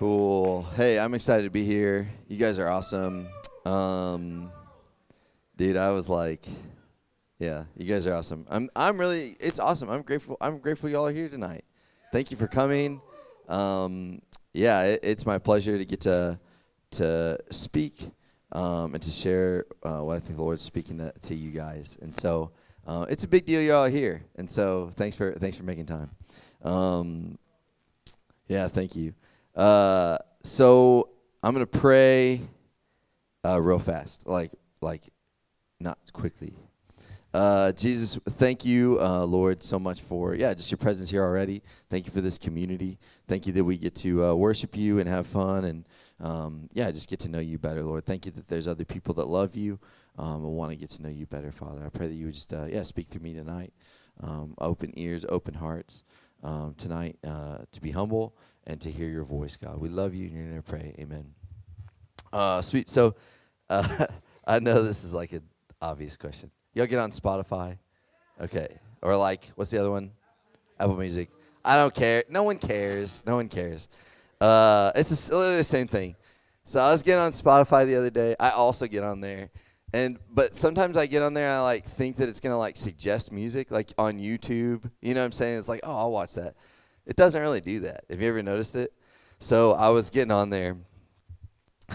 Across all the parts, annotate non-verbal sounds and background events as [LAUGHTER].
Cool. Hey, I'm excited to be here. You guys are awesome. Um, dude, I was like, yeah, you guys are awesome. I'm I'm really it's awesome. I'm grateful. I'm grateful y'all are here tonight. Thank you for coming. Um, yeah, it, it's my pleasure to get to to speak um, and to share uh, what I think the Lord's speaking to, to you guys. And so uh, it's a big deal y'all are here. And so thanks for thanks for making time. Um, yeah, thank you. Uh, so I'm gonna pray uh, real fast, like like not quickly. Uh, Jesus, thank you, uh, Lord, so much for yeah, just your presence here already. Thank you for this community. Thank you that we get to uh, worship you and have fun and um, yeah, just get to know you better, Lord. Thank you that there's other people that love you um, and want to get to know you better, Father. I pray that you would just uh, yeah speak through me tonight. Um, open ears, open hearts um, tonight uh, to be humble and to hear your voice, God. We love you and you're going to pray. Amen. Uh, sweet. So uh, [LAUGHS] I know this is like an obvious question. Y'all get on Spotify? Okay. Or like, what's the other one? Apple Music. I don't care. No one cares. No one cares. Uh, it's literally the same thing. So I was getting on Spotify the other day. I also get on there. And but sometimes I get on there and I like think that it's gonna like suggest music like on YouTube. You know what I'm saying? It's like, oh I'll watch that. It doesn't really do that. Have you ever noticed it? So I was getting on there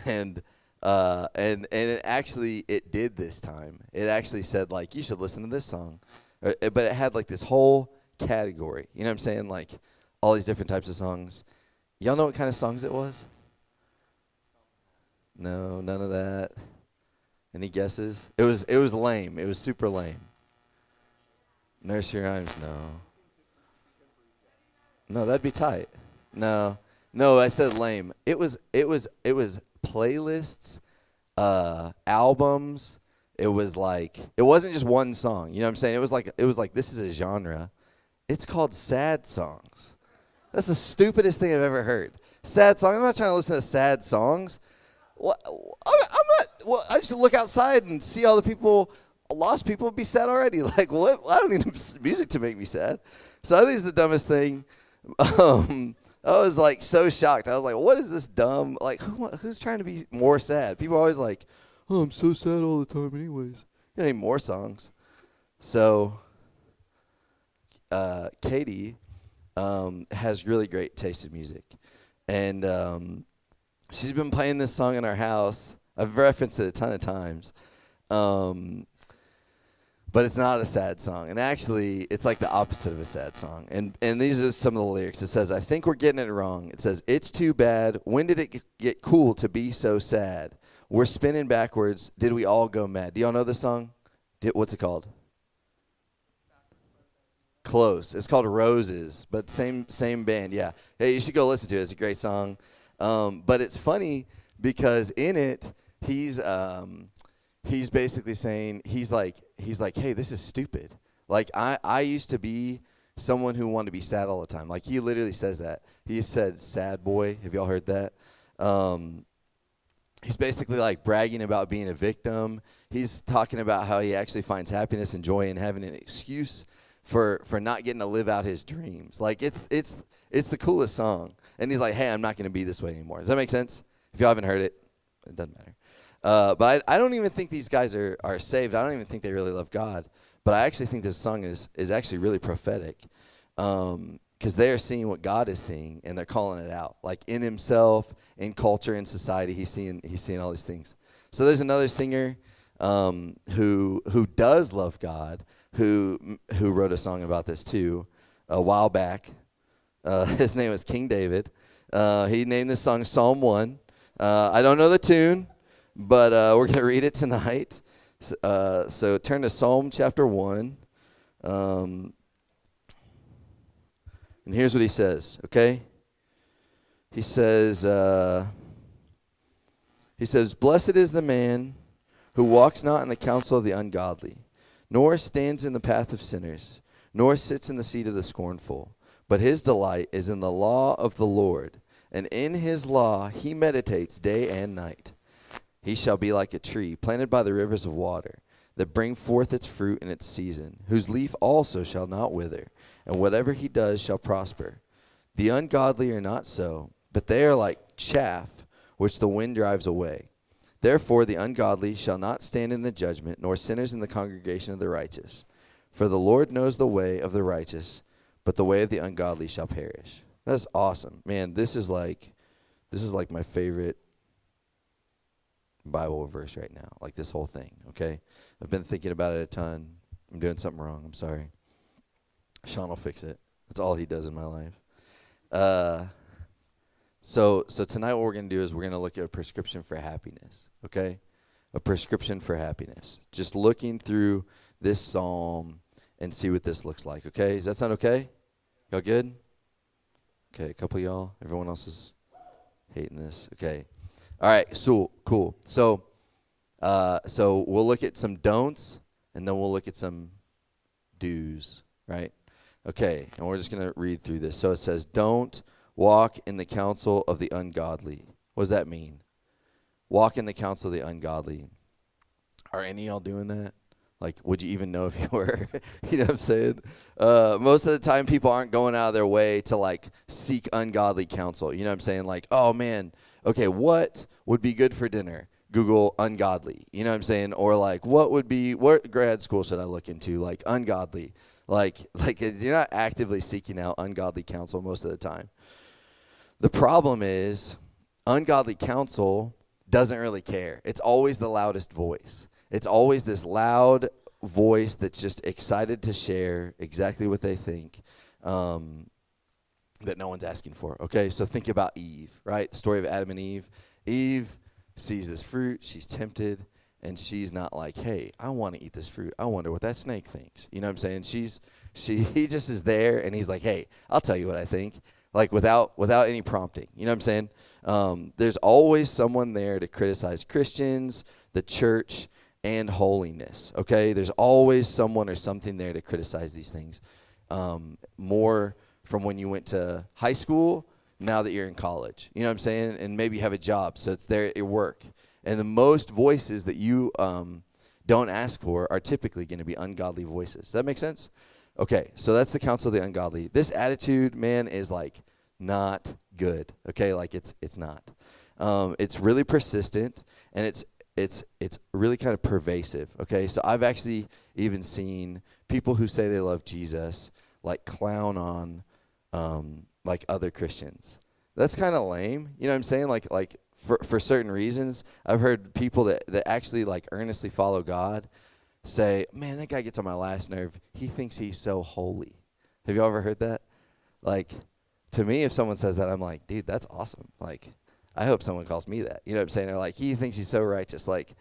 and uh, and and it actually it did this time. It actually said like you should listen to this song, uh, but it had like this whole category. You know what I'm saying? Like all these different types of songs. Y'all know what kind of songs it was? No, none of that. Any guesses? It was it was lame. It was super lame. Nursery rhymes, no. No, that'd be tight. No, no, I said lame. It was it was it was playlists, uh, albums. It was like it wasn't just one song. You know what I'm saying? It was like it was like this is a genre. It's called sad songs. That's the stupidest thing I've ever heard. Sad song. I'm not trying to listen to sad songs. What? I'm not. Well, I just look outside and see all the people, lost people, be sad already. [LAUGHS] Like what? I don't need music to make me sad. So I think it's the dumbest thing. Um, I was like so shocked. I was like, "What is this dumb? Like, who, who's trying to be more sad?" People are always like, "Oh, I'm so sad all the time." Anyways, you need more songs. So, uh, Katie um, has really great taste in music, and um, she's been playing this song in our house. I've referenced it a ton of times. Um, but it's not a sad song. And actually, it's like the opposite of a sad song. And and these are some of the lyrics. It says, "I think we're getting it wrong." It says, "It's too bad. When did it get cool to be so sad? We're spinning backwards. Did we all go mad?" Do y'all know this song? Did, what's it called? Close. It's called Roses, but same same band. Yeah. Hey, you should go listen to it. It's a great song. Um, but it's funny because in it, he's um, he's basically saying he's like he's like hey this is stupid. Like i i used to be someone who wanted to be sad all the time. Like he literally says that. He said sad boy. Have y'all heard that? Um, he's basically like bragging about being a victim. He's talking about how he actually finds happiness and joy in having an excuse for for not getting to live out his dreams. Like it's it's it's the coolest song. And he's like hey i'm not going to be this way anymore. Does that make sense? If y'all haven't heard it it doesn't matter uh, but I, I don't even think these guys are, are saved. I don't even think they really love God. But I actually think this song is, is actually really prophetic because um, they are seeing what God is seeing and they're calling it out. Like in himself, in culture, in society, he's seeing, he's seeing all these things. So there's another singer um, who, who does love God who, who wrote a song about this too a while back. Uh, [LAUGHS] his name is King David. Uh, he named this song Psalm 1. Uh, I don't know the tune but uh, we're going [LAUGHS] to read it tonight. Uh, so turn to Psalm chapter 1. Um, and here's what he says, okay? He says, uh, he says, Blessed is the man who walks not in the counsel of the ungodly, nor stands in the path of sinners, nor sits in the seat of the scornful. But his delight is in the law of the Lord, and in his law he meditates day and night. He shall be like a tree planted by the rivers of water, that bring forth its fruit in its season, whose leaf also shall not wither, and whatever he does shall prosper. The ungodly are not so, but they are like chaff which the wind drives away. Therefore, the ungodly shall not stand in the judgment, nor sinners in the congregation of the righteous. For the Lord knows the way of the righteous, but the way of the ungodly shall perish. That's awesome. Man, this is like this is like my favorite Bible verse right now. Like this whole thing, okay? I've been thinking about it a ton. I'm doing something wrong. I'm sorry. Sean will fix it. That's all he does in my life. Uh so so tonight what we're going to do is we're going to look at a prescription for happiness, okay? A prescription for happiness. Just looking through this psalm and see what this looks like, okay? Does that sound okay? Y'all good? Okay, a couple y'all. Everyone else is hating this. Okay. All right, so cool. So uh so we'll look at some don'ts and then we'll look at some do's, right? Okay, and we're just to read through this. So it says, "Don't walk in the counsel of the ungodly. What does that mean? Walk in the counsel of the ungodly. Are any of y'all doing that? Like, would you even know if you [LAUGHS] were? you know what I'm saying? Uh, most of the time, people aren't going out of their way to like seek ungodly counsel. You know what I'm saying? Like, oh man, okay, what would be good for dinner? Google ungodly. You know what I'm saying? Or like, what would be what grad school should I look into? Like ungodly. Like, [LAUGHS] like you're not actively seeking out ungodly counsel most of the time. The problem is, ungodly counsel doesn't really care. It's always the loudest voice. It's always this loud voice that's just excited to share exactly what they think um, that no one's asking for. Okay, so think about Eve, right? The story of Adam and Eve. Eve sees this fruit, she's tempted, and she's not like, "Hey, I want to eat this fruit. I wonder what that snake thinks." You know what I'm saying? She's she [LAUGHS] he just is there, and he's like, "Hey, I'll tell you what I think." like without without any prompting. You know what I'm saying? Um, there's always someone there to criticize Christians, the church, and holiness. Okay, there's always someone or something there to criticize these things. Um, more from when you went to high school, now that you're in college. You know what I'm saying? And maybe you have a job, so it's there at work. And the most voices that you um, don't ask for are typically going to be ungodly voices. Does that make sense? Okay, so that's the counsel of the ungodly. This attitude, man, is like not good. Okay, like it's it's not. Um, it's really persistent and it's it's it's really kind of pervasive. Okay, so I've actually even seen people who say they love Jesus like clown on um, like other Christians. That's kind of lame. You know what I'm saying? Like like for for certain reasons, I've heard people that that actually like earnestly follow God say, "Man, that guy gets on my last nerve. He thinks he's so holy." Have you ever heard that? Like, to me, if someone says that, I'm like, dude, that's awesome. Like, I hope someone calls me that. You know what I'm saying? They're like, he thinks he's so righteous. Like,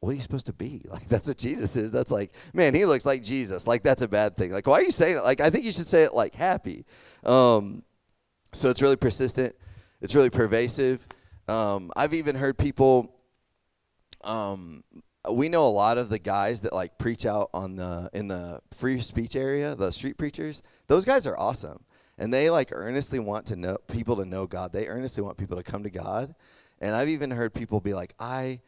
what are you supposed to be? [LAUGHS] Like, that's what Jesus is. That's like, man, he looks like Jesus. Like, that's a bad thing. Like, why are you saying it? Like, I think you should say it like happy. Um, so it's really persistent. It's really pervasive. Um, I've even heard people um, we know a lot of the guys that like preach out on the in the free speech area, the street preachers. Those guys are awesome, and they like earnestly want to know people to know God. They earnestly want people to come to God. And I've even heard people be like, "I,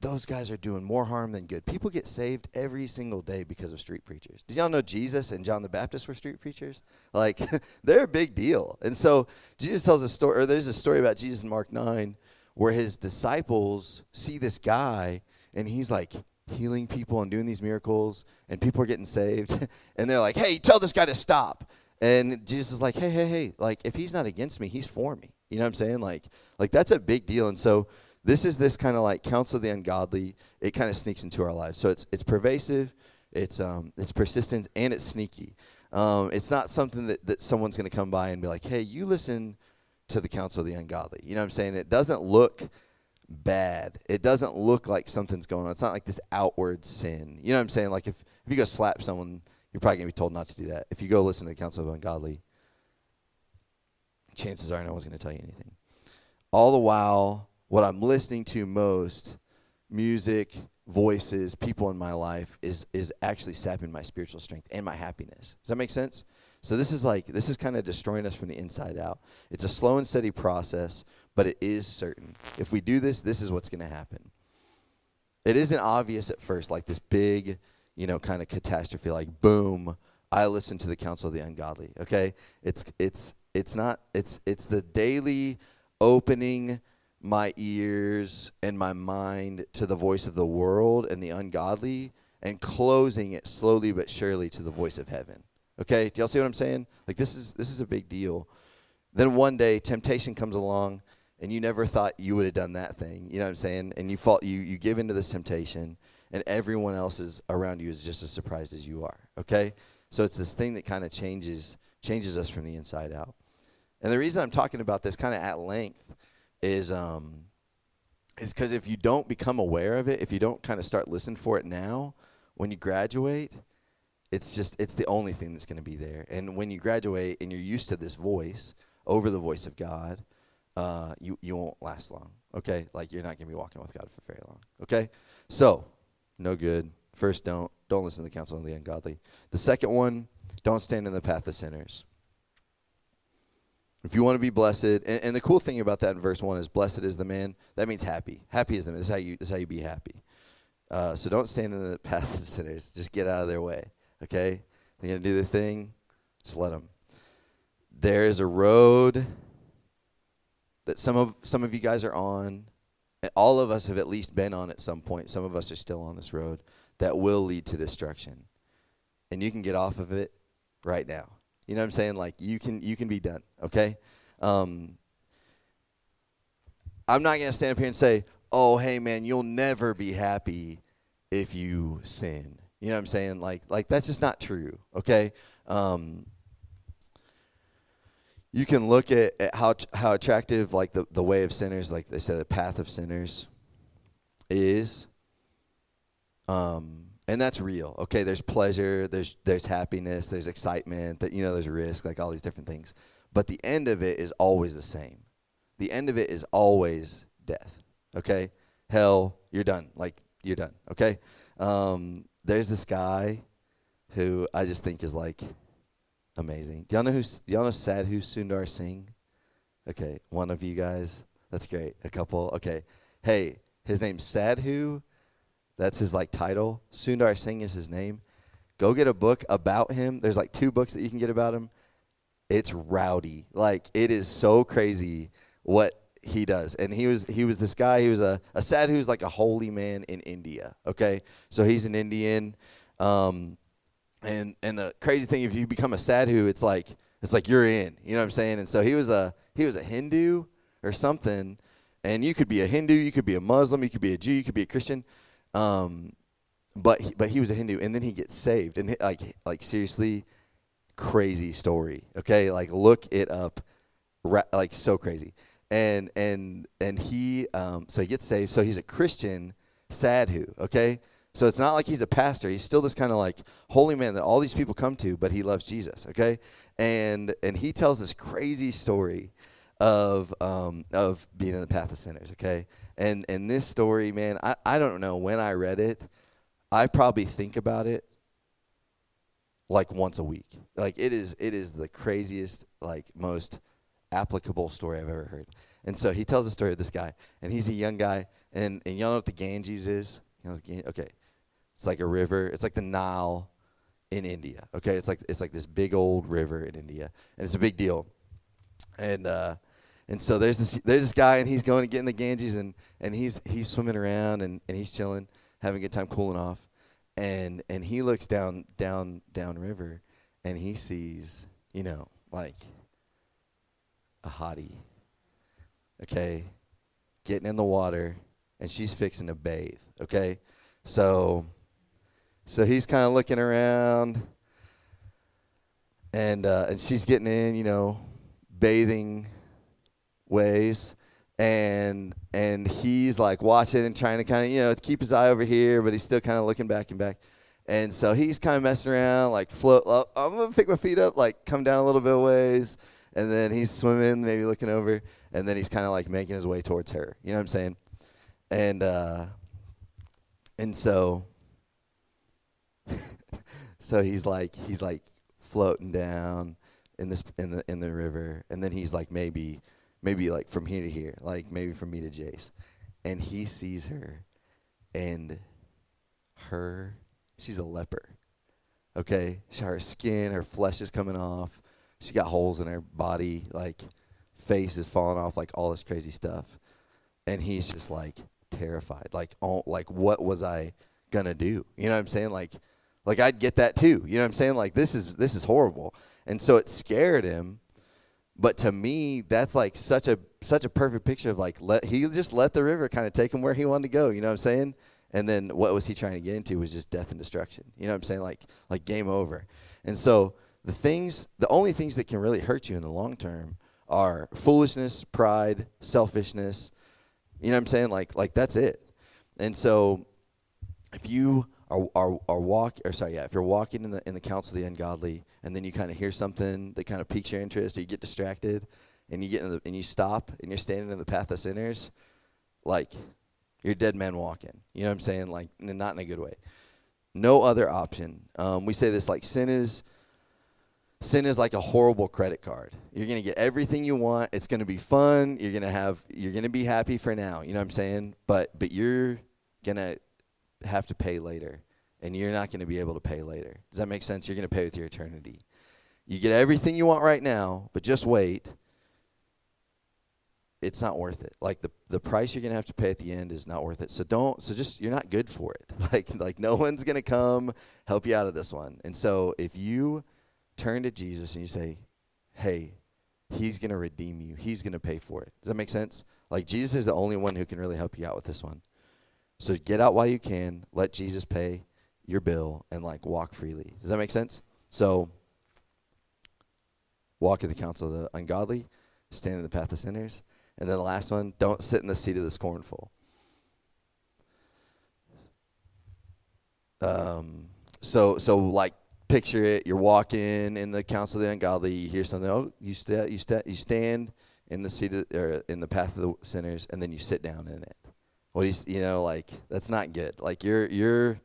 those guys are doing more harm than good." People get saved every single day because of street preachers. Did y'all know Jesus and John the Baptist were street preachers? Like, [LAUGHS] they're a big deal. And so Jesus tells a story, or there's a story about Jesus in Mark nine, where his disciples see this guy and he's like healing people and doing these miracles, and people are getting saved. [LAUGHS] and they're like, hey, tell this guy to stop. And Jesus is like, hey, hey, hey, like if he's not against me, he's for me. You know what I'm saying? Like, like that's a big deal. And so this is this kind of like counsel of the ungodly. It kind of sneaks into our lives. So it's it's pervasive, it's um it's persistent, and it's sneaky. Um, it's not something that, that someone's going to come by and be like, hey, you listen to the counsel of the ungodly. You know what I'm saying? It doesn't look bad. It doesn't look like something's going on. It's not like this outward sin. You know what I'm saying? Like if, if you go slap someone, you're probably going to be told not to do that. If you go listen to the counsel of the ungodly, chances are no one's going to tell you anything. All the while, what I'm listening to most, music, voices, people in my life, is is actually sapping my spiritual strength and my happiness. Does that make sense? So this is like this is kind of destroying us from the inside out. It's a slow and steady process but it is certain. If we do this, this is what's going to happen. It isn't obvious at first, like this big, you know, kind of catastrophe, like boom, I listen to the counsel of the ungodly. Okay, it's it's it's not it's it's the daily opening my ears and my mind to the voice of the world and the ungodly and closing it slowly but surely to the voice of heaven. Okay? Do y'all see what I'm saying? Like this is this is a big deal. Then one day temptation comes along and you never thought you would have done that thing. You know what I'm saying? And you fall you you give into this temptation and everyone else is around you is just as surprised as you are. Okay? So it's this thing that kind of changes changes us from the inside out. And the reason I'm talking about this kind of at length is um is because if you don't become aware of it, if you don't kind of start listening for it now, when you graduate, it's just it's the only thing that's going to be there. And when you graduate and you're used to this voice over the voice of God, uh, you you won't last long. Okay, like you're not going to be walking with God for very long. Okay, so no good. First, don't don't listen to the counsel of the ungodly. The second one, don't stand in the path of sinners. If you want to be blessed, and, and, the cool thing about that in verse one is blessed is the man. That means happy. Happy is the man. Is how you is how you be happy. Uh, so don't stand in the [LAUGHS] path of sinners. Just get out of their way. Okay? They're gonna do their thing. Just let them. There is a road that some of some of you guys are on. And all of us have at least been on at some point. Some of us are still on this road that will lead to destruction. And you can get off of it right now. You know what I'm saying? Like you can you can be done. Okay. Um, I'm not gonna stand up here and say, "Oh, hey man, you'll never be happy if you sin." You know what I'm saying? Like like that's just not true. Okay. Um, you can look at, at how how attractive like the, the way of sinners, like they say, the path of sinners is. Um, and that's real. Okay, there's pleasure, there's there's happiness, there's excitement, that you know, there's risk, like all these different things. But the end of it is always the same. The end of it is always death. Okay, hell, you're done. Like you're done. Okay. Um, there's this guy who I just think is like amazing. Y'all know who? Y'all know Sadhu Sundar Singh? Okay, one of you guys. That's great. A couple. Okay. Hey, his name's Sadhu that's his like title. Sundar Singh is his name. Go get a book about him. There's like two books that you can get about him. It's rowdy. Like it is so crazy what he does. And he was he was this guy, he was a, a sadhu who's like a holy man in India. Okay? So he's an Indian. Um, and and the crazy thing if you become a sadhu, it's like it's like you're in. You know what I'm saying? And so he was a he was a Hindu or something. And you could be a Hindu, you could be a Muslim, you could be a Jew, you could be a Christian. Um, but he, but he was a Hindu, and then he gets saved, and he, like like seriously, crazy story. Okay, like look it up, ra- like so crazy. And and and he um, so he gets saved. So he's a Christian sadhu. Okay, so it's not like he's a pastor. He's still this kind of like holy man that all these people come to, but he loves Jesus. Okay, and and he tells this crazy story of um, of being in the path of sinners. Okay, and and this story, man, I, I don't know when I read it. I probably think about it like once a week. Like it is it is the craziest, like most applicable story I've ever heard. And so he tells the story of this guy, and he's a young guy, and and y'all know what the Ganges is? You know, the okay, it's like a river. It's like the Nile in India. Okay, it's like it's like this big old river in India, and it's a big deal. And uh, and so there's this there's this guy and he's going to get in the Ganges and, and he's he's swimming around and, and he's chilling, having a good time cooling off. And and he looks down down down river and he sees, you know, like a hottie. Okay. Getting in the water and she's fixing to bathe. Okay. So so he's kind of looking around and uh, and she's getting in, you know, bathing ways. And and he's like watching and trying to kind of you know keep his eye over here but he's still kind of looking back and back. And so he's kind of messing around like float up, i'm gonna pick my feet up like come down a little bit ways. And then he's swimming maybe looking over. And then he's kind of like making his way towards her. You know what i'm saying? And uh and so [LAUGHS] so he's like he's like floating down in this in the in the river. And then he's like maybe maybe like from here to here, like maybe from me to Jace. And he sees her and her she's a leper. Okay? Her skin, her flesh is coming off. She got holes in her body, like face is falling off, like all this crazy stuff. And he's just like terrified. Like, oh, like what was I gonna do? You know what I'm saying? Like, like I'd get that too. You know what I'm saying? Like this is this is horrible. And so it scared him. But to me, that's like such a such a perfect picture of like let he just let the river kind of take him where he wanted to go. You know what I'm saying? And then what was he trying to get into was just death and destruction. You know what I'm saying? Like like game over. And so the things, the only things that can really hurt you in the long term are foolishness, pride, selfishness. You know what I'm saying? Like like that's it. And so if you are are, are walk or sorry, yeah, if you're walking in the in the counsel of the ungodly and then you kind of hear something that kind of piques your interest or you get distracted and you get in the, and you stop and you're standing in the path of sinners, like you're dead man walking. You know what I'm saying? Like not in a good way. No other option. Um, we say this like sin is sin is like a horrible credit card. You're to get everything you want. It's to be fun. You're to have you're to be happy for now, you know what I'm saying? But but you're to have to pay later and you're not going to be able to pay later. Does that make sense? You're going to pay with your eternity. You get everything you want right now, but just wait. It's not worth it. Like the the price you're going to have to pay at the end is not worth it. So don't so just you're not good for it. [LAUGHS] Like like no one's going to come help you out of this one. And so if you turn to Jesus and you say, hey, he's going to redeem you. He's going to pay for it. Does that make sense? Like Jesus is the only one who can really help you out with this one. So get out while you can, let Jesus pay your bill and like walk freely. Does that make sense? So walk in the counsel of the ungodly, stand in the path of sinners, and then the last one, don't sit in the seat of the scornful. Um so so like picture it. You're walking in the counsel of the ungodly. You hear something. Oh, you sta- you sta- you stand in the seat of, or in the path of the sinners, and then you sit down in it. What you you know like that's not good. Like you're you're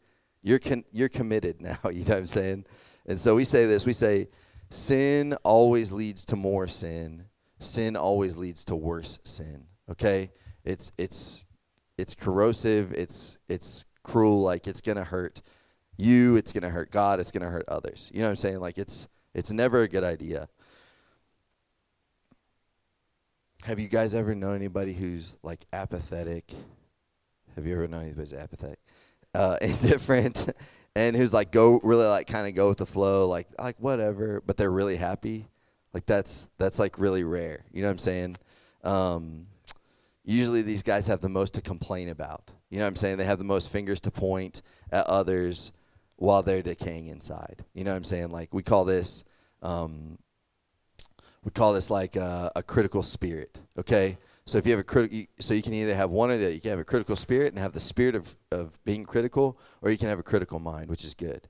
you're con- you're committed [LAUGHS] now. You know what I'm saying? And so we say this. We say sin always leads to more sin. Sin always leads to worse sin. Okay? It's it's it's corrosive. It's it's cruel. Like it's gonna hurt you, it's to hurt God, it's to hurt others. You know what I'm saying? Like it's it's never a good idea. Have you guys ever known anybody who's like apathetic? Have you ever known anybody who's apathetic? Uh, [LAUGHS] indifferent and who's like go really like kind of go with the flow, like like whatever, but they're really happy. Like that's that's like really rare. You know what I'm saying? Um, usually these guys have the most to complain about. You know what I'm saying? They have the most fingers to point at others while they're decaying inside. You know what I'm saying? Like we call this, um, we call this like a, a, critical spirit. Okay, so if you have a critical, so you can either have one or the other. You can have a critical spirit and have the spirit of of being critical, or you can have a critical mind, which is good.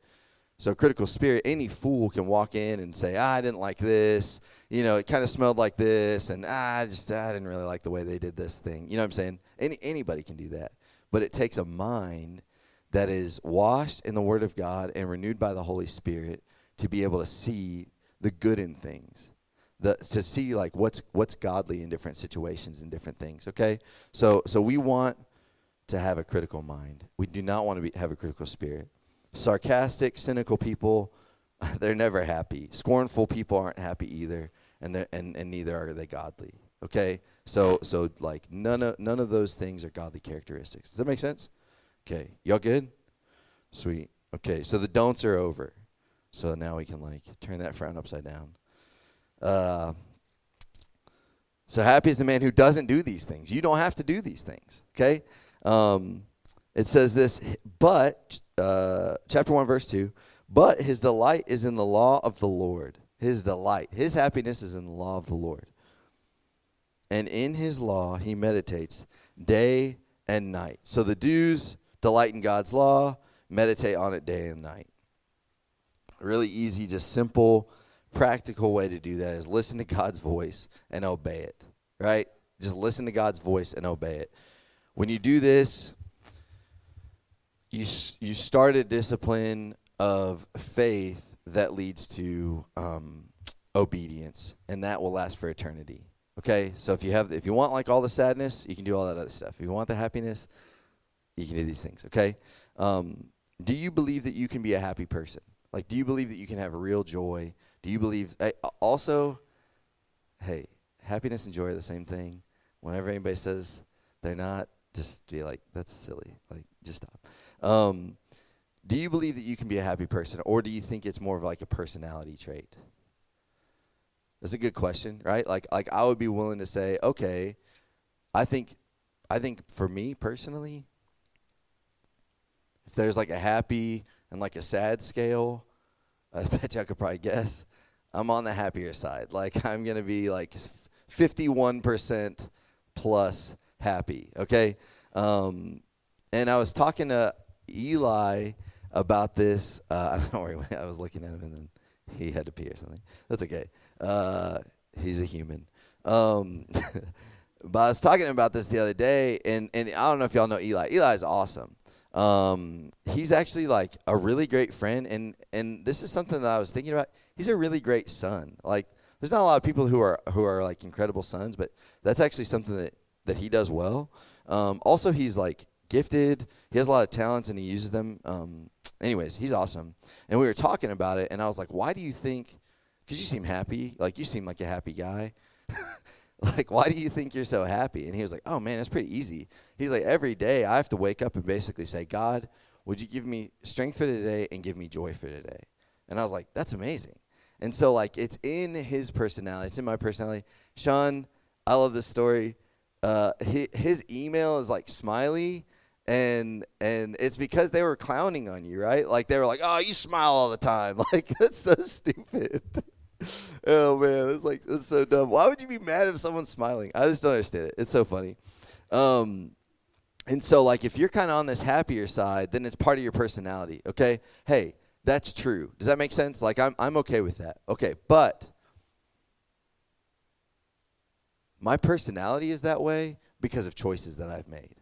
So critical spirit, any fool can walk in and say, ah, I didn't like this. You know, it kind of smelled like this, and ah, I just I didn't really like the way they did this thing. You know what I'm saying? Any anybody can do that, but it takes a mind that is washed in the Word of God and renewed by the Holy Spirit to be able to see the good in things. The, to see like what's what's godly in different situations and different things okay so so we want to have a critical mind we do not want to be, have a critical spirit sarcastic cynical people [LAUGHS] they're never happy scornful people aren't happy either and and, and neither are they godly okay so so like none of none of those things are godly characteristics does that make sense Okay, y'all good? Sweet. Okay, so the don'ts are over. So now we can like turn that frown upside down. Uh, so happy is the man who doesn't do these things. You don't have to do these things. Okay. Um, it says this, but uh, chapter one, verse two. But his delight is in the law of the Lord. His delight, his happiness is in the law of the Lord. And in his law he meditates day and night. So the do's delight in God's law, meditate on it day and night. Really easy, just simple, practical way to do that is listen to God's voice and obey it, right? Just listen to God's voice and obey it. When you do this, you you start a discipline of faith that leads to um, obedience, and that will last for eternity. Okay, so if you have if you want like all the sadness, you can do all that other stuff. If you want the happiness, you can do these things, okay? Um, do you believe that you can be a happy person? Like, do you believe that you can have real joy? Do you believe? Hey, also, hey, happiness and joy are the same thing. Whenever anybody says they're not, just be like, that's silly. Like, just stop. Um, do you believe that you can be a happy person, or do you think it's more of like a personality trait? That's a good question, right? Like, like I would be willing to say, okay, I think, I think for me personally, if there's like a happy and like a sad scale, [LAUGHS] I bet you I could probably guess. I'm on the happier side. [LAUGHS] Like I'm gonna be like 51% plus happy. Okay, um, and I was talking to Eli about this. Uh, [LAUGHS] I don't know where I was looking at him and then he had to pee or something. That's okay. Uh, he's a human. Um, [LAUGHS] but I was talking about this the other day, and, and I don't know if y'all know Eli. Eli is awesome. Um, he's actually like a really great friend, and and this is something that I was thinking about. He's a really great son. Like, there's not a lot of people who are who are like incredible sons, but that's actually something that that he does well. Um, also, he's like gifted. He has a lot of talents, and he uses them. Um, anyways, he's awesome. And we were talking about it, and I was like, "Why do you think?" Because you seem happy. Like you seem like a happy guy. [LAUGHS] like, why do you think you're so happy? And he was like, oh man, it's pretty easy. He's like, every day I have to wake up and basically say, God, would you give me strength for today and give me joy for today? And I was like, that's amazing. And so, like, it's in his personality, it's in my personality. Sean, I love this story. Uh, he, his email is like smiley, and and it's because they were clowning on you, right? Like they were like, "Oh, you smile all the time." [LAUGHS] Like that's so stupid. [LAUGHS] oh man, it's like it's so dumb. Why would you be mad if someone's smiling? I just don't understand it. It's so funny. Um, and so like if you're kind of on this happier side, then it's part of your personality. Okay, hey, that's true. Does that make sense? Like I'm I'm okay with that. Okay, but my personality is that way because of choices that I've made.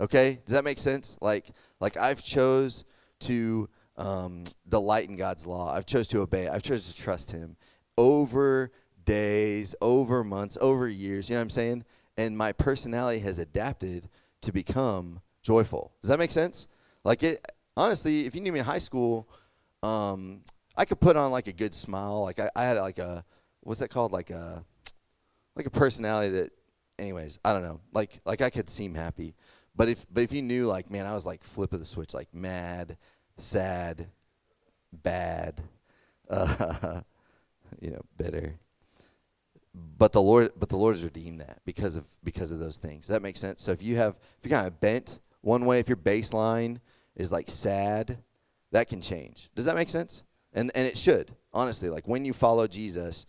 Okay, does that make sense? Like like I've chose to um, delight in God's law. I've chose to obey. I've chose to trust Him over days, over months, over years. You know what I'm saying? And my personality has adapted to become joyful. Does that make sense? Like it. Honestly, if you knew me in high school, um, I could put on like a good smile. Like I, I had like a what's that called? Like a like a personality that. Anyways, I don't know. Like like I could seem happy, but if but if you knew like man, I was like flip of the switch, like mad, sad, bad. [LAUGHS] Uh, you know, bitter. But the Lord, but the Lord has redeemed that because of because of those things. Does that make sense? So if you have, if you're kind of bent one way, if your baseline is like sad, that can change. Does that make sense? And and it should honestly. Like when you follow Jesus,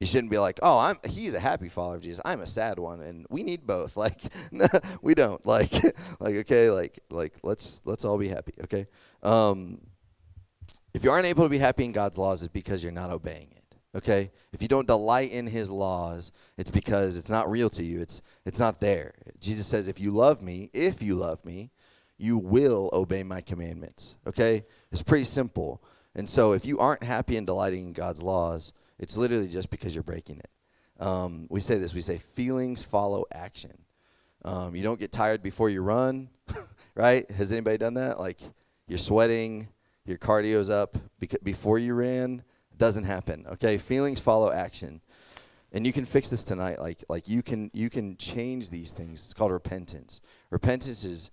you shouldn't be like, oh, I'm he's a happy follower of Jesus. I'm a sad one, and we need both. [LAUGHS] Like, no, we don't. Like, [LAUGHS] like okay, like like let's let's all be happy. Okay. Um, if you aren't able to be happy in God's laws, it's because you're not obeying it. Okay? If you don't delight in his laws, it's because it's not real to you. It's it's not there. Jesus says, if you love me, if you love me, you will obey my commandments. Okay? It's pretty simple. And so if you aren't happy and delighting in God's laws, it's literally just because you're breaking it. Um, we say this, we say feelings follow action. Um, you don't get tired before you run, [LAUGHS] right? Has anybody done that? Like you're sweating, your cardio's up beca- before you ran doesn't happen okay feelings follow action and you can fix this tonight like like you can you can change these things it's called repentance repentance is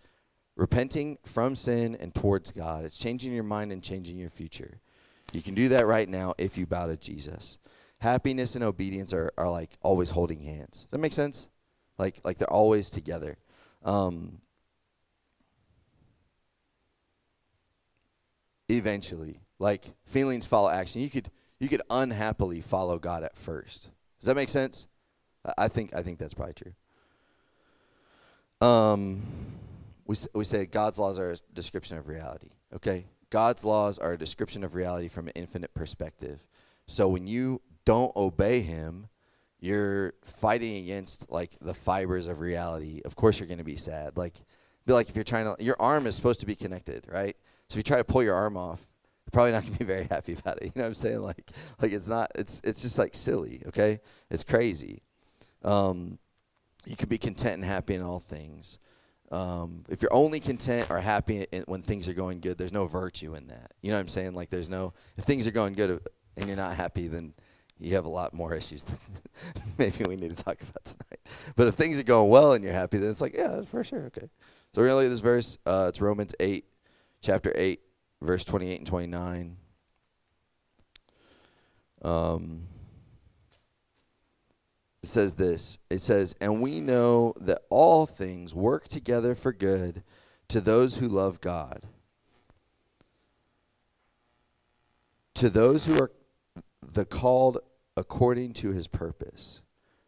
repenting from sin and towards god it's changing your mind and changing your future you can do that right now if you bow to jesus happiness and obedience are, are like always holding hands does that make sense like like they're always together um, eventually. Like feelings follow action. You could you could unhappily follow God at first. Does that make sense? I think I think that's probably true. Um, we we say God's laws are a description of reality. Okay, God's laws are a description of reality from an infinite perspective. So when you don't obey Him, you're fighting against like the fibers of reality. Of course, you're going to be sad. Like, be like if you're trying to, your arm is supposed to be connected, right? So if you try to pull your arm off, you're probably not gonna be [LAUGHS] very happy about it. You know what I'm saying? Like, like it's not. It's it's just like silly. Okay, it's crazy. Um, you can be content and happy in all things. Um, if you're only content or happy in, when things are going good, there's no virtue in that. You know what I'm saying? Like there's no if things are going good, and you're not happy, then you have a lot more issues than [LAUGHS] maybe we need to talk about tonight. But if things are going well and you're happy, then it's like, yeah, for sure, okay. So we're gonna look at this verse. Uh, it's Romans eight, chapter eight, verse twenty-eight and twenty-nine. Um, it says this. It says, "And we know that all things work together for good to those who love God." To those who are the called according to his purpose.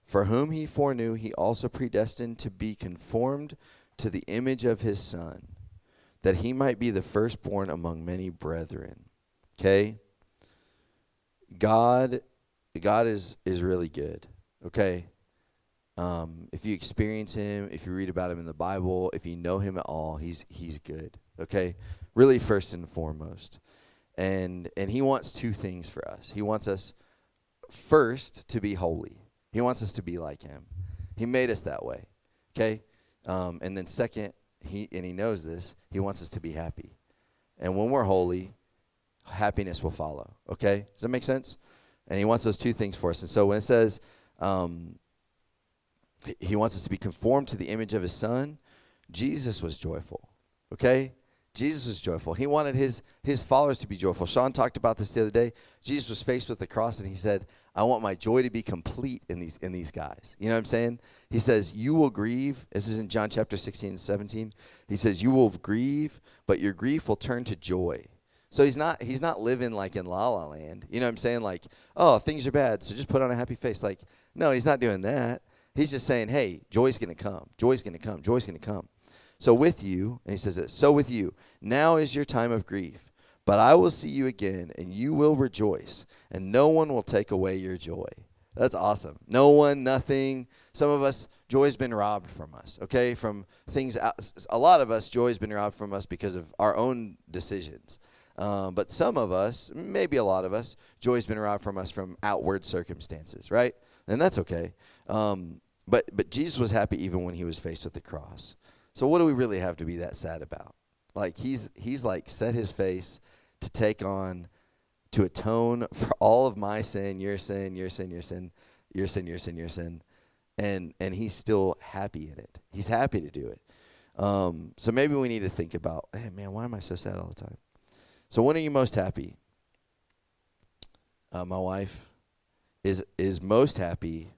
For whom he foreknew, he also predestined to be conformed to the image of his Son, that he might be the firstborn among many brethren. Okay? God God is is really good. Okay? Um, if you experience him, if you read about him in the Bible, if you know him at all, he's he's good. Okay? Really first and foremost. And and he wants two things for us. He wants us first to be holy. He wants us to be like him. He made us that way. Okay? Um, and then second, he and he knows this, he wants us to be happy. And when we're holy, happiness will follow. Okay? Does that make sense? And he wants those two things for us. And so when it says um, he wants us to be conformed to the image of his son, Jesus was joyful. Okay? Jesus was joyful. He wanted his his followers to be joyful. Sean talked about this the other day. Jesus was faced with the cross and he said, I want my joy to be complete in these in these guys. You know what I'm saying? He says, You will grieve. This is in John chapter 16 and 17. He says, You will grieve, but your grief will turn to joy. So he's not he's not living like in La La Land. You know what I'm saying? Like, oh, things are bad, so just put on a happy face. Like, no, he's not doing that. He's just saying, Hey, joy's gonna come. Joy's gonna come. Joy's gonna come. So with you, and he says so with you, now is your time of grief. But I will see you again, and you will rejoice, and no one will take away your joy. That's awesome. No one, nothing. Some of us, joy's been robbed from us, okay? From things, a lot of us, joy's been robbed from us because of our own decisions. Um, but some of us, maybe a lot of us, joy's been robbed from us from outward circumstances, right? And that's okay. Um, but but Jesus was happy even when he was faced with the cross. So what do we really have to be that sad about? Like he's he's like set his face to take on to atone for all of my sin, your sin, your sin, your sin, your sin, your sin, your sin. And and he's still happy in it. He's happy to do it. Um, so maybe we need to think about, hey man, why am I so sad all the time? So when are you most happy? Uh, my wife is is most happy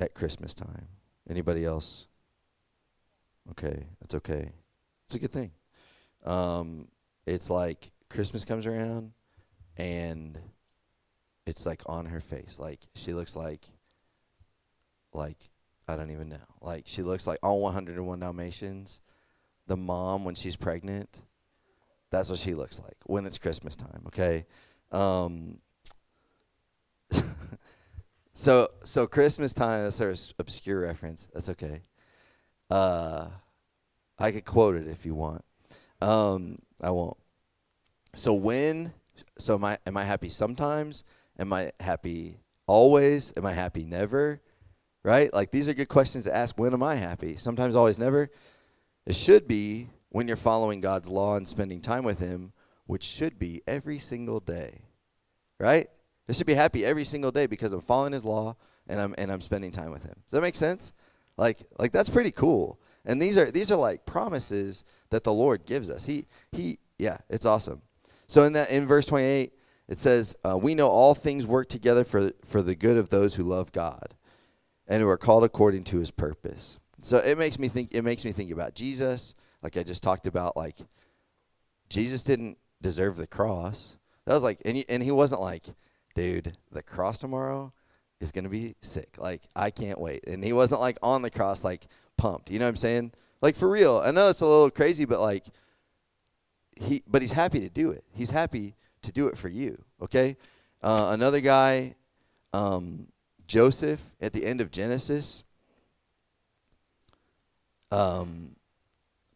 at Christmas time. Anybody else? Okay, that's okay. It's a good thing. Um, it's like Christmas comes around and it's like on her face. Like she looks like like I don't even know. Like she looks like all 101 Dalmatians. The mom when she's pregnant, that's what she looks like when it's Christmas time. Okay. Um, so so Christmas time. That's our obscure reference. That's okay. Uh, I could quote it if you want. Um, I won't. So when, so am I, am I happy sometimes? Am I happy always? Am I happy never? Right? Like these are good questions to ask. When am I happy? Sometimes, always, never. It should be when you're following God's law and spending time with Him, which should be every single day. Right? I should be happy every single day because I'm following His law and I'm and I'm spending time with Him. Does that make sense? Like like that's pretty cool. And these are these are like promises that the Lord gives us. He he yeah, it's awesome. So in that in verse 28 it says, uh, "We know all things work together for for the good of those who love God and who are called according to his purpose." So it makes me think it makes me think about Jesus, like I just talked about like Jesus didn't deserve the cross. That was like and he, and he wasn't like, "Dude, the cross tomorrow is going to be sick. Like I can't wait." And he wasn't like on the cross like pumped. You know what I'm saying? Like for real. I know it's a little crazy, but like he but he's happy to do it. He's happy to do it for you. Okay? Uh, another guy, um, Joseph at the end of Genesis. Um,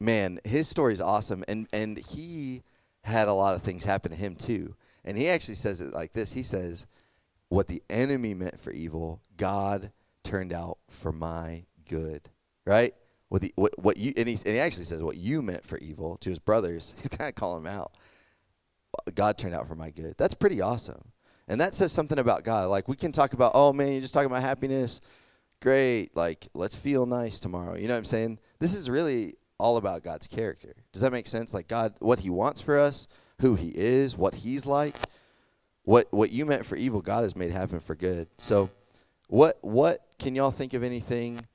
man, his story is awesome, and and he had a lot of things happen to him too. And he actually says it like this. He says, "What the enemy meant for evil, God turned out for my good." right? What, the, what, what you and, and he actually says what you meant for evil to his brothers. [LAUGHS] He's kind of calling them out. God turned out for my good. That's pretty awesome. And that says something about God. Like we can talk about, oh man, you're just talking about happiness. Great. Like let's feel nice tomorrow. You know what I'm saying? This is really all about God's character. Does that make sense? Like God, what He wants for us, who He is, what He's like. What what you meant for evil, God has made happen for good. So, what what can y'all think of anything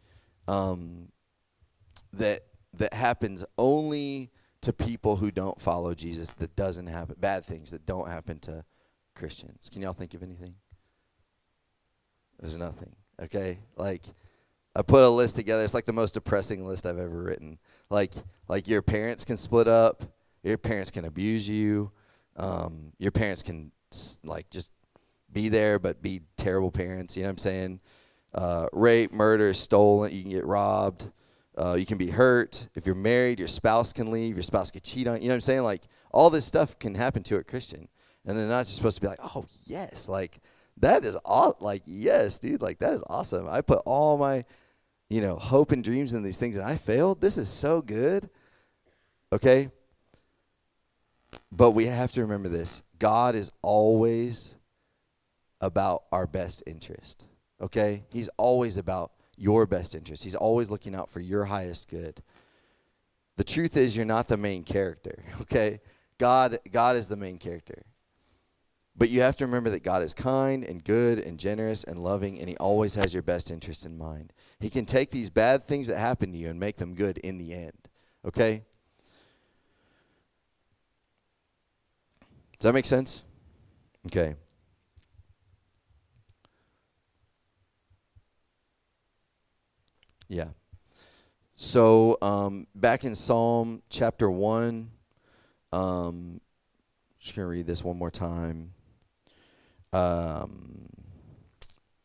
um, that that happens only to people who don't follow Jesus that doesn't happen bad things that don't happen to Christians. Can y'all think of anything? There's nothing. Okay? Like I put a list together. It's like the most depressing list I've ever written. Like like your parents can split up, your parents can abuse you, um, your parents can like just be there but be terrible parents, you know what I'm saying? Uh, rape, murder, stolen, you can get robbed. Uh, you can be hurt. If you're married, your spouse can leave. Your spouse could cheat on you. You know what I'm saying? Like, all this stuff can happen to a Christian and they're not just supposed to be like, oh yes, like that is all like yes, dude, like that is awesome. I put all my, you know, hope and dreams in these things and I failed. This is so good. Okay? But we have to remember this. God is always about our best interest. Okay? He's always about your best interest. He's always looking out for your highest good. The truth is you're not the main character, [LAUGHS] okay? God God is the main character. But you have to remember that God is kind and good and generous and loving, and He always has your best interest in mind. He can take these bad things that happen to you and make them good in the end. Okay? Does that make sense? Okay. Yeah. So um, back in Psalm chapter 1, um, just going to read this one more time um,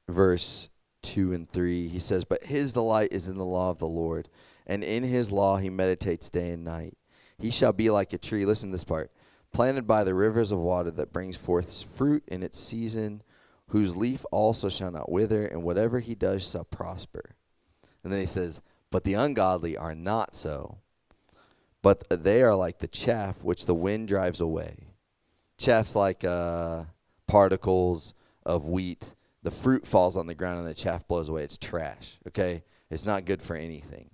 verse 2 and 3. He says, But his delight is in the law of the Lord, and in his law he meditates day and night. He shall be like a tree, listen to this part, planted by the rivers of water that brings forth fruit in its season, whose leaf also shall not wither, and whatever he does shall prosper. And then he says, But the ungodly are not so, but they are like the chaff which the wind drives away. Chaff's like, uh, particles of wheat. The fruit falls on the ground and the chaff blows away. It's trash, okay? It's not good for anything.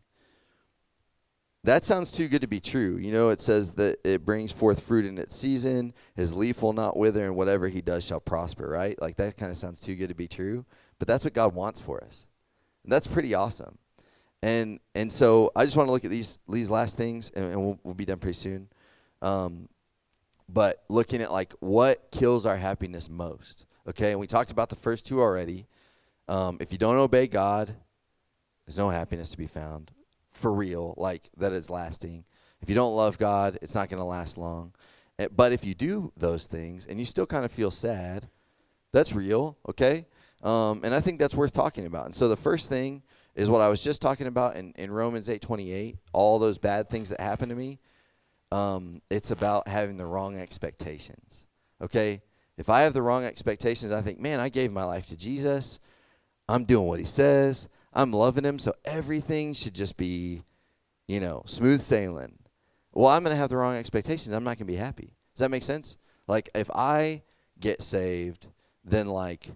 That sounds too good to be true. You know, it says that it brings forth fruit in its season. His leaf will not wither, and whatever he does shall prosper, right? Like that kind of sounds too good to be true. But that's what God wants for us. And that's pretty awesome. And and so I just want to look at these these last things, and, and we'll, we'll be done pretty soon. Um, but looking at like what kills our happiness most. Okay, and we talked about the first two already. Um, if you don't obey God, there's no happiness to be found for real, like that is lasting. If you don't love God, it's not going to last long. Eh, but if you do those things and you still kind of feel sad, that's real, okay? Um, and I think that's worth talking about. And so the first thing is what I was just talking about in, in Romans 8:28, all those bad things that happen to me um, it's about having the wrong expectations. Okay? If I have the wrong expectations, I think, man, I gave my life to Jesus. I'm doing what he says. I'm loving him. So everything should just be, you know, smooth sailing. Well, I'm going to have the wrong expectations. I'm not going to be happy. Does that make sense? Like, if I get saved, then, like,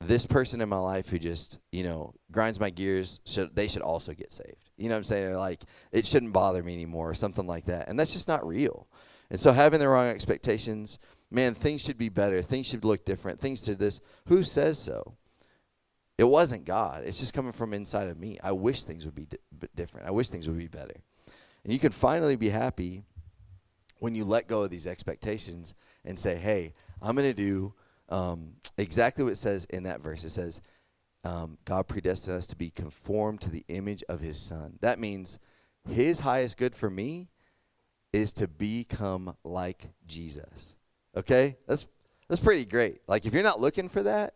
this person in my life who just, you know, grinds my gears, should they should also get saved. You know what I'm saying? Like it shouldn't bother me anymore or something like that. And that's just not real. And so having the wrong expectations, man, things should be better. Things should look different. Things to this. Who says so? It wasn't God. It's just coming from inside of me. I wish things would be di- different. I wish things would be better. And you can finally be happy when you let go of these expectations and say, "Hey, I'm going to do um, exactly what it says in that verse. It says, um, God predestined us to be conformed to the image of his son. That means his highest good for me is to become like Jesus. Okay? That's that's pretty great. Like if you're not looking for that,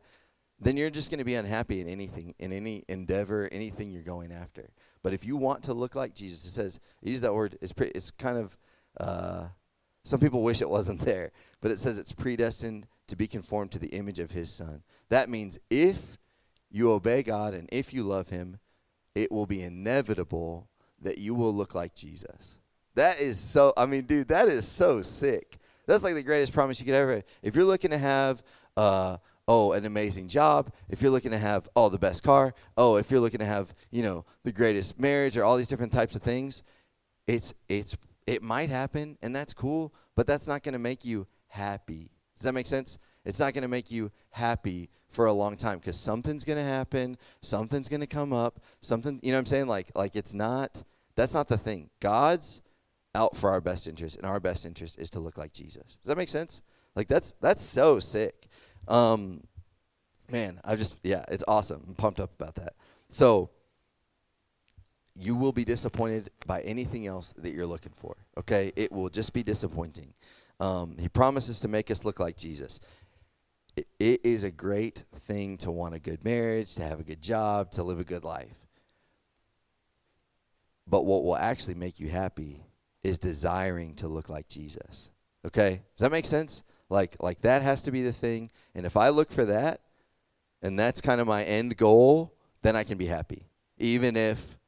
then you're just going to be unhappy in anything in any endeavor, anything you're going after. But if you want to look like Jesus, it says use that word it's it's kind of uh, some people wish it wasn't [LAUGHS] there, but it says it's predestined to be conformed to the image of his son. That means if you obey God and if you love him, it will be inevitable that you will look like Jesus. That is so, I mean, dude, that is so sick. That's like the greatest promise you could ever. If you're looking to have, uh, oh, an amazing job, if you're looking to have, oh, the best car, oh, if you're looking to have, you know, the greatest marriage or all these different types of things, it's it's it might happen and that's cool, but that's not going to make you happy. Does that make sense? It's not going to make you happy for a long time because something's going to happen, something's going to come up, something, you know what I'm saying? Like like it's not that's not the thing. God's out for our best interest and our best interest is to look like Jesus. Does that make sense? Like that's that's so sick. Um man, I just yeah, it's awesome. I'm pumped up about that. So you will be disappointed by anything else that you're looking for. Okay? It will just be disappointing. Um, he promises to make us look like Jesus. It, it is a great thing to want a good marriage, to have a good job, to live a good life. But what will actually make you happy is desiring to look like Jesus. Okay? Does that make sense? Like like that has to be the thing. And if I look for that and that's kind of my end goal, then I can be happy. Even if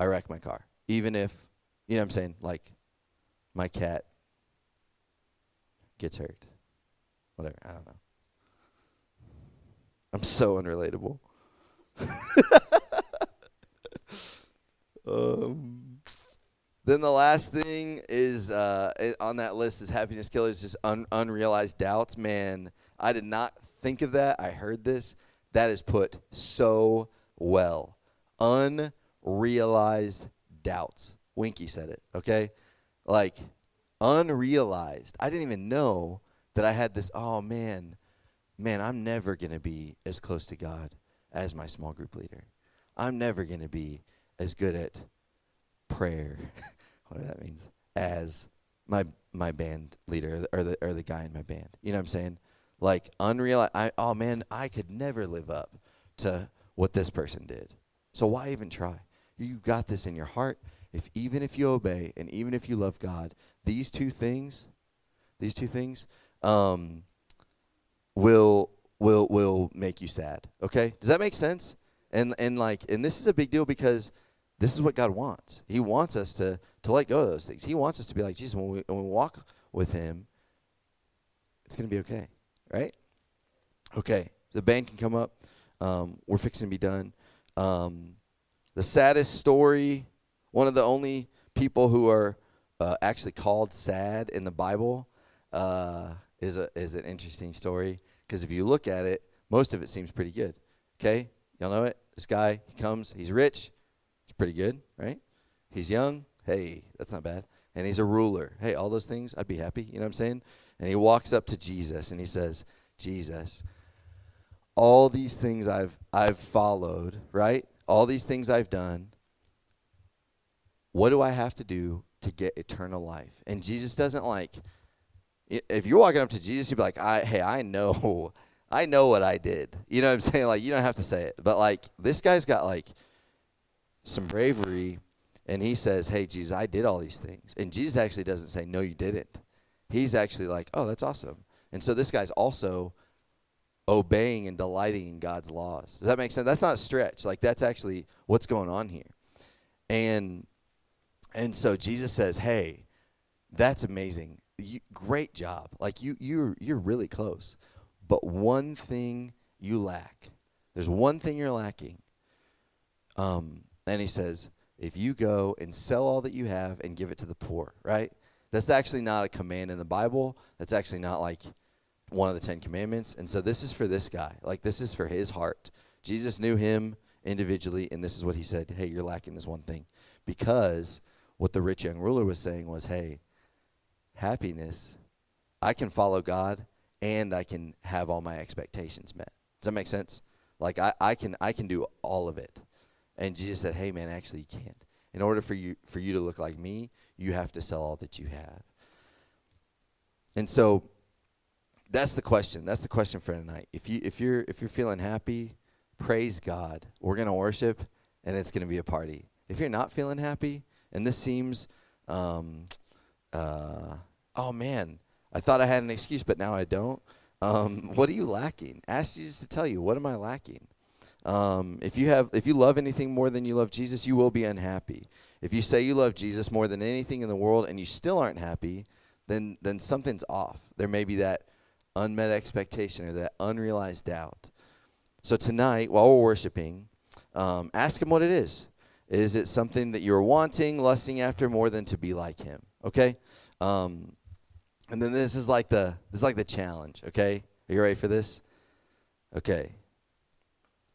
I wreck my car. Even if you know what I'm saying? Like my cat gets hurt. Whatever. I don't know. I'm so unrelatable. [LAUGHS] um, then the last thing is uh, on that list is happiness killers, just un- unrealized doubts. Man, I did not think of that. I heard this. That is put so well. Unrealized doubts. Winky said it, okay? Like, unrealized. I didn't even know that I had this, oh man, man, I'm never going to be as close to God as my small group leader. I'm never going to be as good at prayer, [LAUGHS] whatever that means, as my my band leader or the or the guy in my band. You know what I'm saying? Like unreal. I oh man, I could never live up to what this person did. So why even try? You got this in your heart. If even if you obey and even if you love God, these two things, these two things, um, will will will make you sad. Okay? Does that make sense? And and like and this is a big deal because this is what God wants. He wants us to to let go of those things. He wants us to be like Jesus when we when we walk with him, it's going to be okay, right? Okay. The band can come up. Um, we're fixing to be done. Um, the saddest story, one of the only people who are uh, actually called sad in the Bible, uh, is a is an interesting story because if you look at it, most of it seems pretty good. Okay, y'all know it. This guy, he comes, he's rich. Pretty good, right? He's young. Hey, that's not bad. And he's a ruler. Hey, all those things, I'd be happy. You know what I'm saying? And he walks up to Jesus and he says, Jesus, all these things I've I've followed, right? All these things I've done. What do I have to do to get eternal life? And Jesus doesn't like if you're walking up to Jesus, you'd be like, I, hey, I know, [LAUGHS] I know what I did. You know what I'm saying? Like, you don't have to say it. But, like, this guy's got, like, some bravery, and he says, hey, Jesus, I did all these things. And Jesus actually doesn't say, no, you didn't. He's actually like, oh, that's awesome. And so this guy's also obeying and delighting in God's laws. Does that make sense? That's not a stretch. Like, that's actually what's going on here. And, and so Jesus says, hey, that's amazing you, great job. Like you, you're you're really close. But one thing you lack. There's one thing you're lacking. Um, and he says, if you go and sell all that you have and give it to the poor, right? That's actually not a command in the Bible. That's actually not like one of the Ten Commandments. And so this is for this guy. Like this is for his heart. Jesus knew him individually, and this is what he said Hey, you're lacking this one thing. Because what the rich young ruler was saying was, Hey, happiness, I can follow God and I can have all my expectations met. Does that make sense? Like I, I can I can do all of it. And Jesus said, Hey man, actually you can't. In order for you for you to look like me, you have to sell all that you have. And so that's the question. That's the question for tonight. If you if you're if you're feeling happy, praise God. We're gonna worship and it's gonna be a party. If you're not feeling happy, and this seems um, uh, oh man, I thought I had an excuse, but now I don't. Um, what are you lacking? Ask Jesus to tell you, what am I lacking? Um, if you have, if you love anything more than you love Jesus, you will be unhappy. If you say you love Jesus more than anything in the world and you still aren't happy, then then something's off. There may be that unmet expectation or that unrealized doubt. So tonight, while we're worshiping, um, ask him what it is. Is it something that you're wanting, lusting after more than to be like him? Okay. Um, and then this is like the this is like the challenge. Okay, are you ready for this? Okay.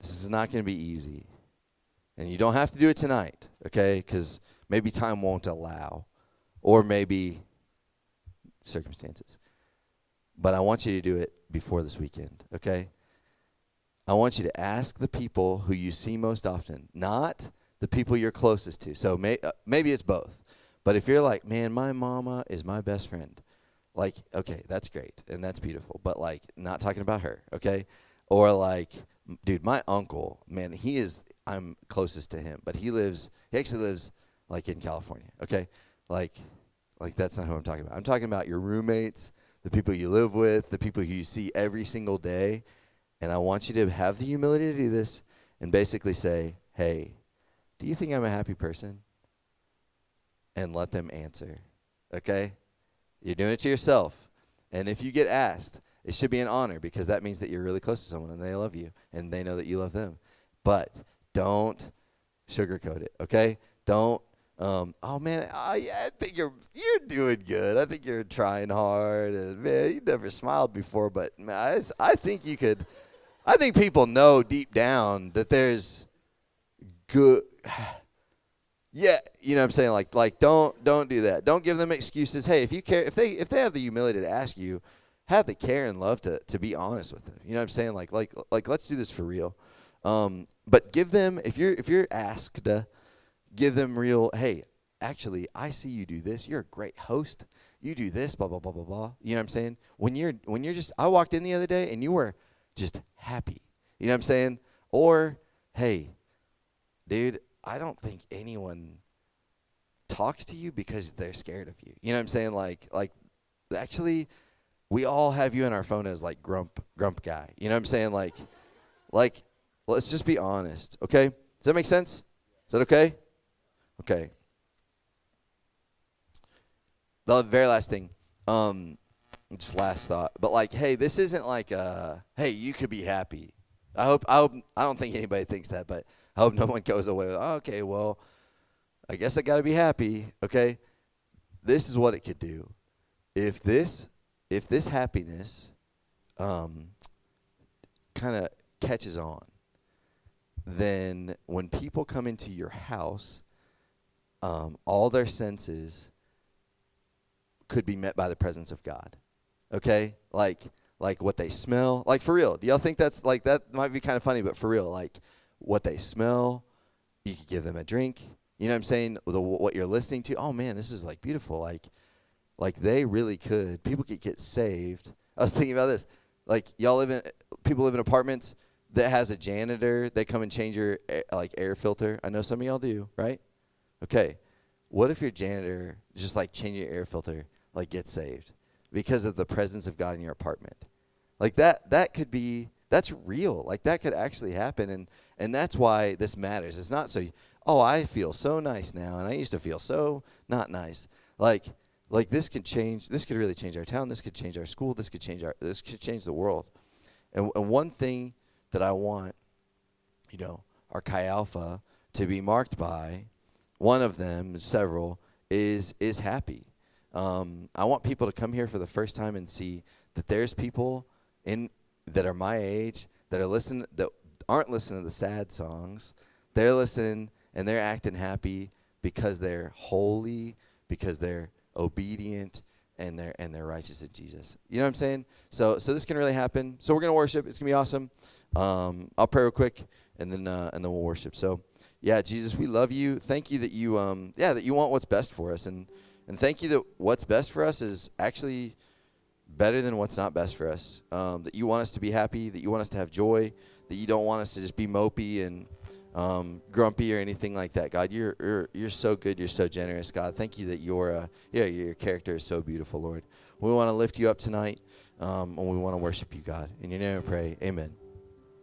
This is not going to be easy, and you don't have to do it tonight. Okay, because maybe time won't allow, or maybe circumstances. But I want you to do it before this weekend. Okay. I want you to ask the people who you see most often, not the people you're closest to. So may, uh, maybe it's both. But if you're like, man, my mama is my best friend, like, okay, that's great and that's beautiful. But like, not talking about her, okay? Or like, dude, my uncle, man, he is, I'm closest to him, but he lives, he actually lives like in California, okay? Like, like that's not who I'm talking about. I'm talking about your roommates, the people you live with, the people who you see every single day. And I want you to have the humility to do this and basically say, hey, do you think I'm a happy person? And let them answer. Okay? You're doing it to yourself. And if you get asked, it should be an honor because that means that you're really close to someone and they love you and they know that you love them. But don't sugarcoat it, okay? Don't um, oh man, oh, yeah, I think you're you're doing good. I think you're trying hard, and man, you never smiled before, but man, I, I think you could. I think people know deep down that there's good. [SIGHS] Yeah, you know what I'm saying? Like like don't don't do that. Don't give them excuses. Hey, if you care if they if they have the humility to ask you, have the care and love to to be honest with them. You know what I'm saying? Like like like let's do this for real. Um, but give them if you're if you're asked to give them real, hey, actually I see you do this. You're a great host. You do this, blah blah blah blah blah. You know what I'm saying? When you're when you're just I walked in the other day and you were just happy. You know what I'm saying? Or, hey, dude, I don't think anyone talks to you because they're scared of you. You know what I'm saying? Like like actually we all have you in our phone as like grump grump guy. You know what I'm saying? Like like let's just be honest, okay? Does that make sense? Is that okay? Okay. The very last thing. Um just last thought. But like, hey, this isn't like uh hey, you could be happy. I hope I hope I don't think anybody thinks that, but I hope no one goes away with, oh, okay, well, I guess I got to be happy. Okay, this is what it could do. If this, if this happiness, um, kind of catches on, then when people come into your house, um, all their senses could be met by the presence of God. Okay, like like what they smell, like for real. Do y'all think that's like that might be kind of funny, but for real, like what they smell. You could give them a drink. You know what I'm saying? The, what you're listening to. Oh man, this is like beautiful. Like, like they really could. People could get saved. I was thinking about this. Like y'all live in people live in apartments that has a janitor. They come and change your eh, like air filter. I know some of y'all do, right? Okay. What if your janitor just like change your air filter, like get saved because of the presence of God in your apartment? Like that. That could be. That's real. Like that could actually happen. And and that's why this matters. It's not so, oh, I feel so nice now, and I used to feel so not nice. Like, like this could change. This could really change our town. This could change our school. This could change our. This could change the world. And, and one thing that I want, you know, our Chi Alpha to be marked by, one of them, several, is is happy. Um, I want people to come here for the first time and see that there's people in that are my age that are listening that aren't listening to the sad songs. They're listening and they're acting happy because they're holy, because they're obedient, and they're and they're righteous in Jesus. You know what I'm saying? So so this can really happen. So we're gonna worship. It's gonna be awesome. Um, I'll pray real quick, and then uh, and then we'll worship. So yeah, Jesus, we love you. Thank you that you um yeah that you want what's best for us, and and thank you that what's best for us is actually better than what's not best for us. Um, that you want us to be happy, that you want us to have joy, that you don't want us to just be mopey and um, grumpy or anything like that. God, you're, you're you're so good. You're so generous. God, thank you that your uh, yeah your character is so beautiful, Lord. We want to lift you up tonight, um, and we want to worship you, God. In your name, I pray. Amen.